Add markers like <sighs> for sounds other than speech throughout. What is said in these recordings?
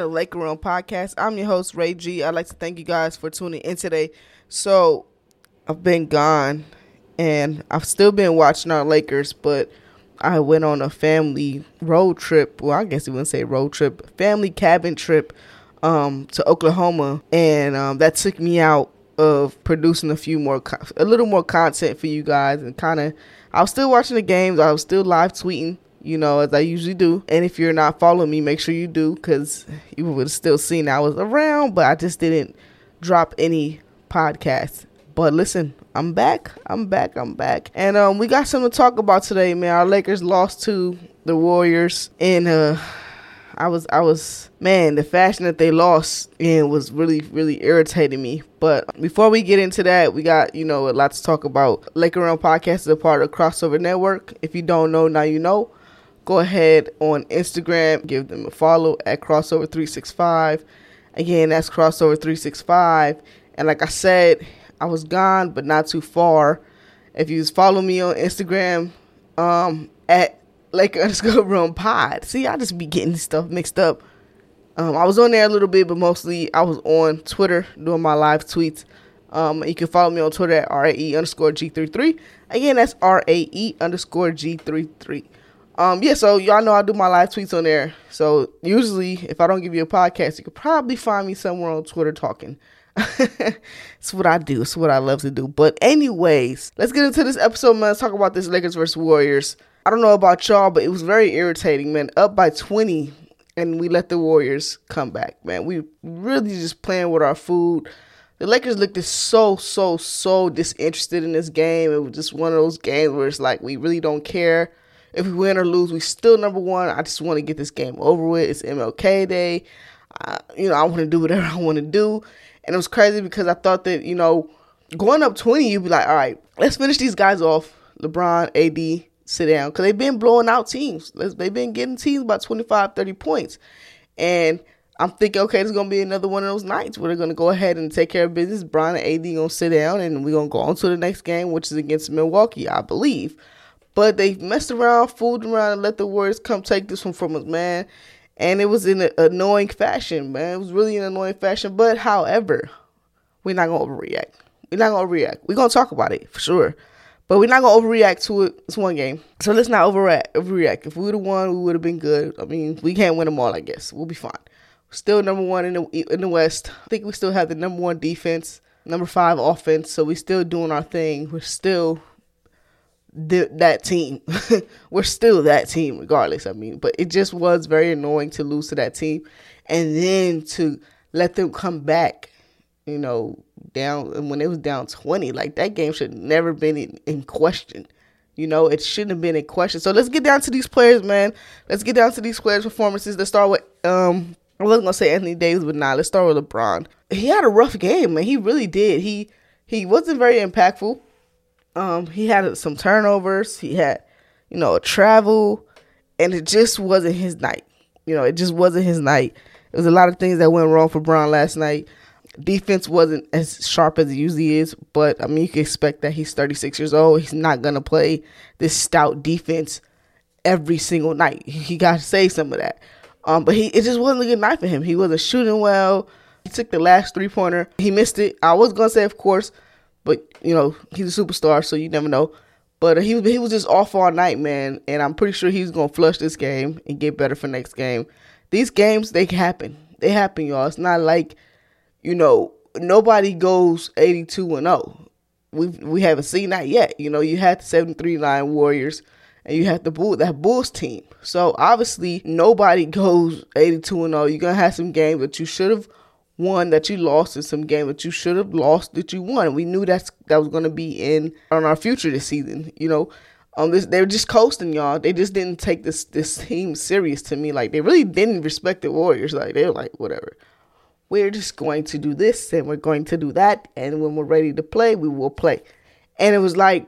to Laker Room Podcast. I'm your host, Ray G. I'd like to thank you guys for tuning in today. So, I've been gone and I've still been watching our Lakers, but I went on a family road trip. Well, I guess you wouldn't say road trip, family cabin trip um, to Oklahoma, and um, that took me out of producing a few more, a little more content for you guys, and kind of. I was still watching the games. I was still live tweeting, you know, as I usually do. And if you're not following me, make sure you do, because you would have still seen I was around, but I just didn't drop any podcasts. But listen, I'm back. I'm back. I'm back. And um, we got something to talk about today, man. Our Lakers lost to the Warriors in uh I was I was man, the fashion that they lost in was really really irritating me. But before we get into that, we got you know a lot to talk about. Laker Room Podcast is a part of Crossover Network. If you don't know, now you know. Go ahead on Instagram, give them a follow at Crossover three six five. Again, that's Crossover three six five. And like I said, I was gone, but not too far. If you follow me on Instagram, um, at like underscore <laughs> room pod. See, I just be getting stuff mixed up. Um, I was on there a little bit, but mostly I was on Twitter doing my live tweets. Um, you can follow me on Twitter at RAE underscore G33. Again, that's RAE underscore G33. Um, yeah, so y'all know I do my live tweets on there. So usually, if I don't give you a podcast, you could probably find me somewhere on Twitter talking. <laughs> it's what I do. It's what I love to do. But anyways, let's get into this episode, man. Let's talk about this Lakers versus Warriors. I don't know about y'all, but it was very irritating, man. Up by 20, and we let the Warriors come back, man. We really just playing with our food. The Lakers looked so, so, so disinterested in this game. It was just one of those games where it's like we really don't care if we win or lose. We still number one. I just want to get this game over with. It's MLK Day. I, you know, I want to do whatever <laughs> I want to do. And it was crazy because I thought that, you know, going up 20, you'd be like, all right, let's finish these guys off. LeBron, AD, sit down. Because they've been blowing out teams. They've been getting teams about 25, 30 points. And I'm thinking, okay, there's going to be another one of those nights where they're going to go ahead and take care of business. Bron and AD going to sit down and we're going to go on to the next game, which is against Milwaukee, I believe. But they messed around, fooled around, and let the Warriors come take this one from us, man and it was in an annoying fashion, man. It was really an annoying fashion. But however, we're not gonna overreact. We're not gonna overreact. We're gonna talk about it for sure. But we're not gonna overreact to it. It's one game, so let's not overreact. Overreact. If we would have won, we would have been good. I mean, we can't win them all. I guess we'll be fine. Still number one in the in the West. I think we still have the number one defense, number five offense. So we're still doing our thing. We're still that team. <laughs> We're still that team, regardless. I mean, but it just was very annoying to lose to that team, and then to let them come back. You know, down when it was down twenty, like that game should never been in, in question. You know, it shouldn't have been in question. So let's get down to these players, man. Let's get down to these players' performances. Let's start with um. I wasn't gonna say Anthony Davis, but nah. Let's start with LeBron. He had a rough game, man. He really did. He he wasn't very impactful. Um, he had some turnovers. He had, you know, a travel, and it just wasn't his night. You know, it just wasn't his night. There was a lot of things that went wrong for Bron last night. Defense wasn't as sharp as it usually is, but I mean, you can expect that he's 36 years old. He's not gonna play this stout defense every single night. He got to say some of that. Um, but he it just wasn't a good night for him. He wasn't shooting well. He took the last three pointer. He missed it. I was gonna say, of course, but you know, he's a superstar, so you never know. But he he was just off all night, man, and I'm pretty sure he's gonna flush this game and get better for next game. These games they happen, they happen, y'all. It's not like you know nobody goes 82 and 0. We we haven't seen that yet. You know, you had the 73 line Warriors and you have the Bull that Bulls team. So obviously nobody goes 82 and 0. You're gonna have some games that you should have won that you lost in some game that you should have lost that you won. We knew that's that was going to be in on our future this season. You know, um, this, they were just coasting y'all. They just didn't take this this team serious to me. Like they really didn't respect the Warriors. Like they were like whatever. We're just going to do this and we're going to do that, and when we're ready to play, we will play. And it was like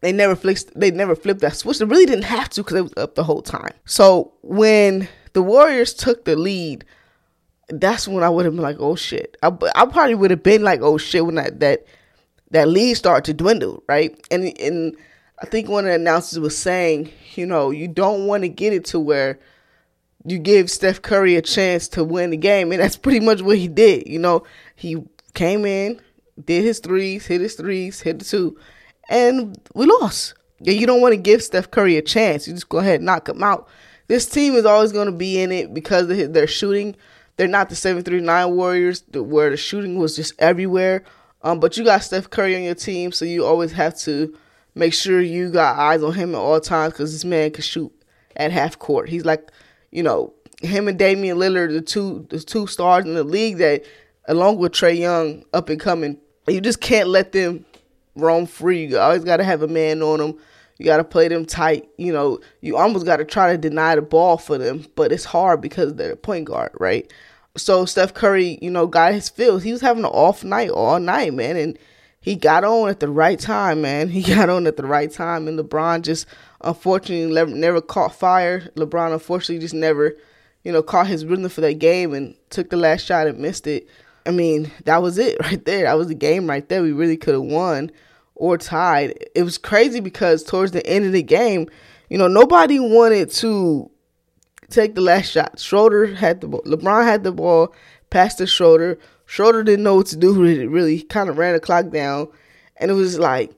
they never flipped. They never flipped that switch. They really didn't have to because it was up the whole time. So when the Warriors took the lead that's when I would have been like, oh shit. I, I probably would have been like, oh shit, when that that that lead started to dwindle, right? And and I think one of the announcers was saying, you know, you don't want to get it to where you give Steph Curry a chance to win the game, and that's pretty much what he did. You know, he came in, did his threes, hit his threes, hit the two, and we lost. You don't want to give Steph Curry a chance. You just go ahead and knock him out. This team is always going to be in it because of their shooting. They're not the 739 Warriors where the shooting was just everywhere. Um, but you got Steph Curry on your team, so you always have to make sure you got eyes on him at all times because this man can shoot at half court. He's like, you know, him and Damian Lillard, the two the two stars in the league that, along with Trae Young, up and coming. You just can't let them roam free. You always got to have a man on them. You got to play them tight. You know, you almost got to try to deny the ball for them, but it's hard because they're a point guard, right? So Steph Curry, you know, got his feels. He was having an off night all night, man, and he got on at the right time, man. <laughs> He got on at the right time, and LeBron just unfortunately never, never caught fire. LeBron unfortunately just never, you know, caught his rhythm for that game and took the last shot and missed it. I mean, that was it <laughs> right there. That was the game right there. We really could have won or tied. It was crazy because towards the end of the game, you know, nobody wanted to take the last shot. Schroeder had the ball. LeBron had the ball, passed to Schroeder. Schroeder didn't know what to do it. Really, kind of ran the clock down, and it was like,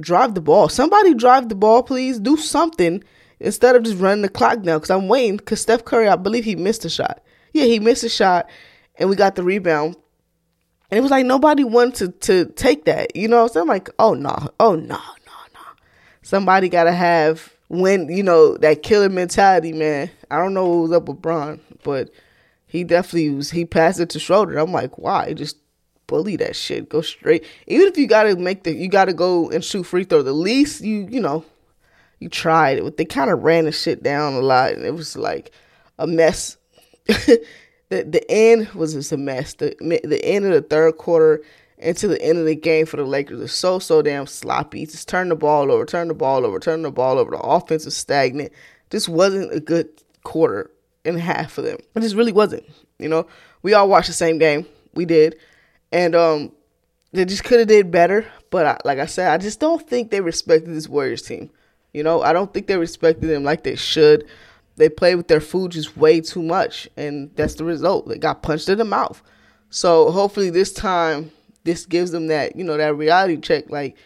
drive the ball. Somebody drive the ball, please. Do something instead of just running the clock down. Because I'm waiting. Because Steph Curry, I believe he missed a shot. Yeah, he missed a shot, and we got the rebound. And it was like nobody wanted to, to take that, you know. So I'm like, oh no, oh no, no, no. Somebody gotta have when you know that killer mentality, man. I don't know what was up with Bron, but he definitely was. He passed it to Schroeder. I'm like, why? Just bully that shit. Go straight. Even if you gotta make the, you gotta go and shoot free throw. The least you, you know, you tried it. They kind of ran the shit down a lot, and it was like a mess. <laughs> the the end was just a mess. The the end of the third quarter into the end of the game for the Lakers is so so damn sloppy. Just turn the ball over, turn the ball over, turn the ball over. The offense is stagnant. This wasn't a good quarter and a half for them. It just really wasn't. You know, we all watched the same game. We did, and um, they just could have did better. But I, like I said, I just don't think they respected this Warriors team. You know, I don't think they respected them like they should they played with their food just way too much, and that's the result. They got punched in the mouth. So hopefully this time, this gives them that you know that reality check. Like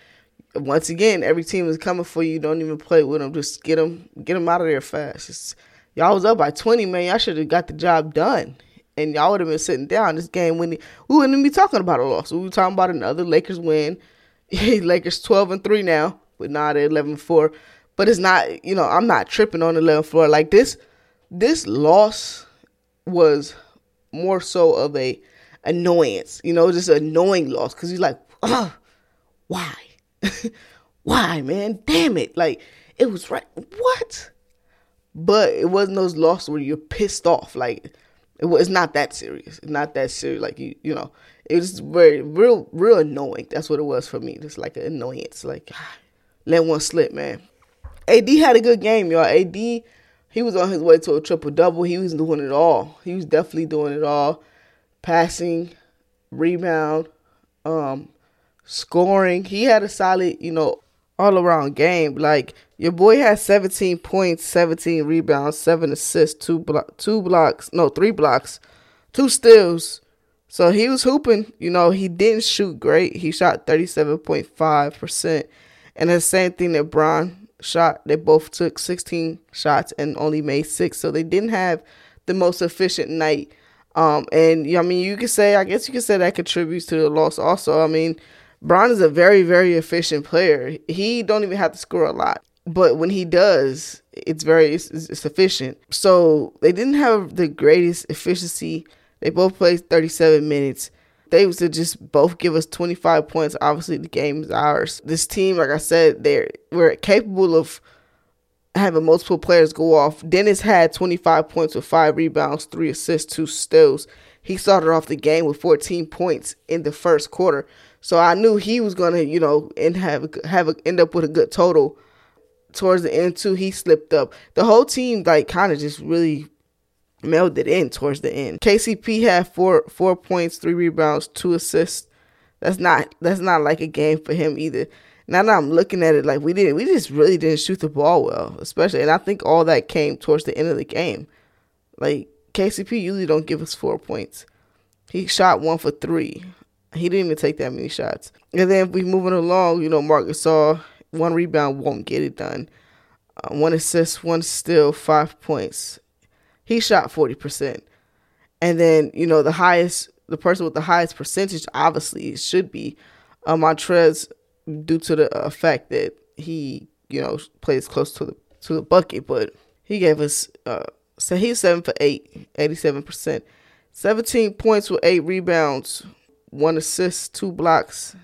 once again, every team is coming for you. Don't even play with them. Just get them, get them out of there fast. It's, y'all was up by twenty, man. Y'all should have got the job done, and y'all would have been sitting down this game when we wouldn't be talking about a loss. We were talking about another Lakers win. <laughs> Lakers twelve and three now, but not at 11-4. But it's not, you know, I'm not tripping on the 11th floor. Like this, this loss was more so of a annoyance, you know, just an annoying loss. Cause you're like, oh, why? <laughs> why, man? Damn it. Like, it was right. What? But it wasn't those losses where you're pissed off. Like, it was not that serious. It's not that serious. Like, you, you know, it was very, real, real annoying. That's what it was for me. Just like an annoyance. Like, <sighs> let one slip, man. AD had a good game, y'all. AD, he was on his way to a triple double. He was doing it all. He was definitely doing it all. Passing, rebound, um, scoring. He had a solid, you know, all around game. Like your boy had 17 points, 17 rebounds, seven assists, two block, two blocks, no, three blocks, two steals. So he was hooping. You know, he didn't shoot great. He shot 37.5%. And the same thing that Bron shot. They both took 16 shots and only made six, so they didn't have the most efficient night. Um, and I mean, you could say, I guess you could say that contributes to the loss. Also, I mean, Bron is a very, very efficient player. He don't even have to score a lot, but when he does, it's very efficient. So they didn't have the greatest efficiency. They both played 37 minutes they was to just both give us 25 points, obviously the game is ours. This team, like I said, they're we're capable of having multiple players go off. Dennis had 25 points with five rebounds, three assists, two steals. He started off the game with 14 points in the first quarter. So I knew he was gonna, you know, and have have a, end up with a good total. Towards the end too, he slipped up. The whole team like kind of just really melded in towards the end. KCP had four four points, three rebounds, two assists. That's not that's not like a game for him either. Now that I'm looking at it, like we didn't, we just really didn't shoot the ball well, especially. And I think all that came towards the end of the game. Like KCP usually don't give us four points. He shot one for three. He didn't even take that many shots. And then if we moving along, you know, Marc Gasol one rebound won't get it done. Uh, one assist, one steal, five points. He shot forty percent. And then you know the highest, the person with the highest percentage, obviously, should be uh, Montrezl, due to the uh, fact that he you know plays close to the to the bucket. But he gave us uh, so he's seven for eight, 87 percent, seventeen points with eight rebounds, one assist, two blocks.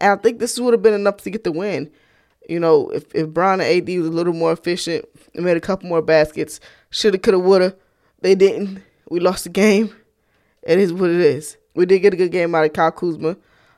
And I think this would have been enough to get the win. You know, if, if Bron and AD was a little more efficient and made a couple more baskets, shoulda, coulda, woulda. They didn't. We lost the game. It is what it is. We did get a good game out of Kyle Kuzma,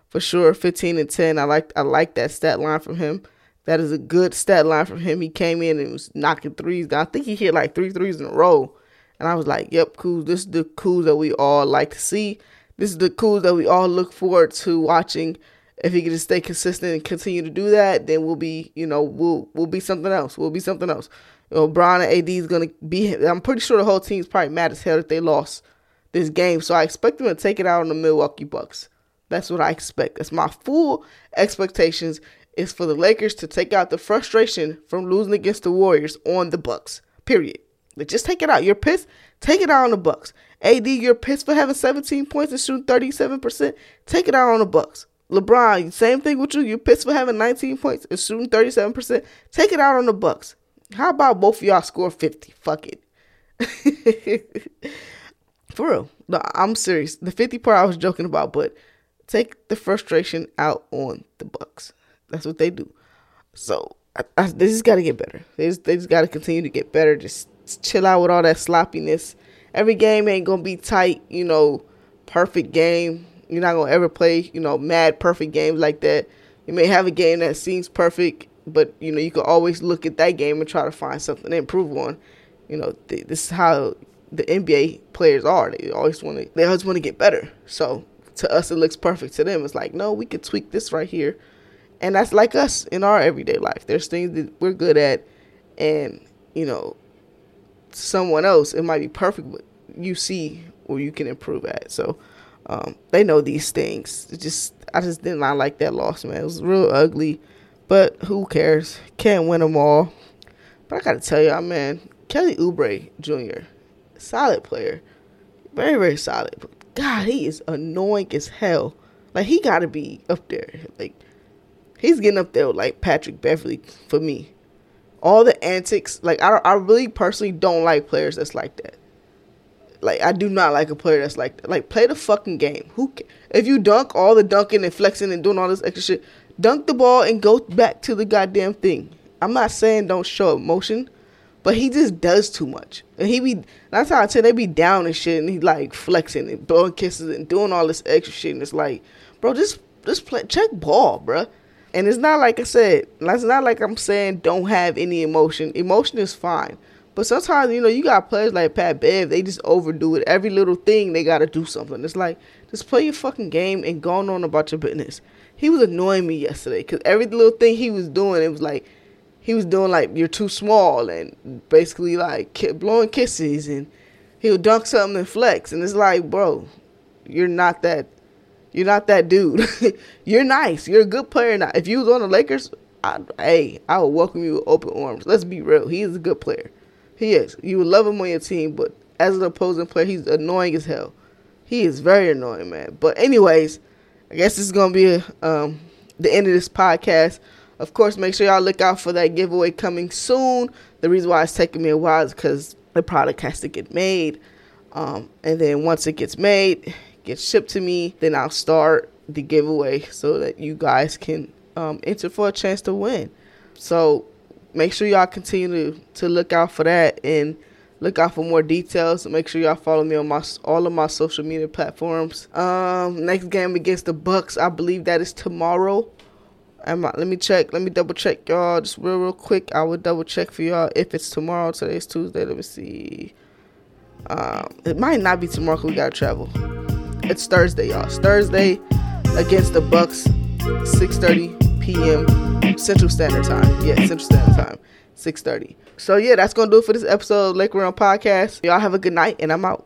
for sure. 15 and 10. I like I like that stat line from him. That is a good stat line from him. He came in and was knocking threes down. I think he hit like three threes in a row. And I was like, yep, cool. This is the cool that we all like to see. This is the cool that we all look forward to watching. If he can just stay consistent and continue to do that, then we'll be, you know, we'll we'll be something else. We'll be something else. You know, Bron and AD is gonna be. I'm pretty sure the whole team's probably mad as hell that they lost this game. So I expect them to take it out on the Milwaukee Bucks. That's what I expect. That's my full expectations is for the Lakers to take out the frustration from losing against the Warriors on the Bucks. Period. Like, just take it out. You're pissed. Take it out on the Bucks. AD, you're pissed for having 17 points and shooting 37%. Take it out on the Bucks. LeBron, same thing with you. You're pissed for having 19 points and shooting 37%. Take it out on the Bucks. How about both of y'all score 50? Fuck it. <laughs> for real. No, I'm serious. The 50 part I was joking about, but take the frustration out on the Bucks. That's what they do. So I, I, they just got to get better. They just, they just got to continue to get better. Just chill out with all that sloppiness. Every game ain't gonna be tight. You know, perfect game. You're not gonna ever play. You know, mad perfect games like that. You may have a game that seems perfect, but you know you can always look at that game and try to find something to improve on. You know, th- this is how the NBA players are. They always want to. They always want to get better. So to us, it looks perfect. To them, it's like, no, we could tweak this right here and that's like us in our everyday life. There's things that we're good at, and you know, someone else it might be perfect, but you see where you can improve at. So um, they know these things. It just I just did not like that loss, man. It was real ugly, but who cares? Can't win them all. But I gotta tell y'all, man, Kelly Oubre Jr., solid player, very very solid. But God, he is annoying as hell. Like he gotta be up there. Like he's getting up there with like Patrick Beverley for me. All the antics, like I, I really personally don't like players that's like that. Like I do not like a player that's like. Like play the fucking game. Who if you dunk all the dunking and flexing and doing all this extra shit, dunk the ball and go back to the goddamn thing. I'm not saying don't show emotion, but he just does too much. And he be that's how I tell they be down and shit and he like flexing and blowing kisses and doing all this extra shit and it's like, bro, just just play check ball, bro. And it's not like I said, it's not like I'm saying don't have any emotion. Emotion is fine. But sometimes, you know, you got players like Pat Bev, they just overdo it. Every little thing, they got to do something. It's like, just play your fucking game and go on about your business. He was annoying me yesterday because every little thing he was doing, it was like, he was doing like, you're too small and basically like blowing kisses and he'll dunk something and flex. And it's like, bro, you're not that you're not that dude. <laughs> You're nice. You're a good player now. If you was on the Lakers, I, hey, I would welcome you with open arms. Let's be real. He is a good player. He is. You would love him on your team, but as an opposing player, he's annoying as hell. He is very annoying, man. But anyways, I guess this is gonna be a, um, the end of this podcast. Of course, make sure y'all look out for that giveaway coming soon. The reason why it's taking me a while is because the product has to get made, um, and then once it gets made, gets shipped to me, then I'll start the giveaway so that you guys can um, enter for a chance to win. So make sure y'all continue to, to look out for that and look out for more details. Make sure y'all follow me on my all of my social media platforms. Um, next game against the Bucks, I believe that is tomorrow. Am I, let me check. Let me double check y'all just real real quick. I will double check for y'all if it's tomorrow. Today's Tuesday. Let me see. Um, it might not be tomorrow we gotta travel. It's Thursday, y'all. It's Thursday against the Bucks, 6:30 p.m. Central Standard Time. Yeah, Central Standard Time, six thirty. So yeah, that's gonna do it for this episode of Laker Room Podcast. Y'all have a good night, and I'm out.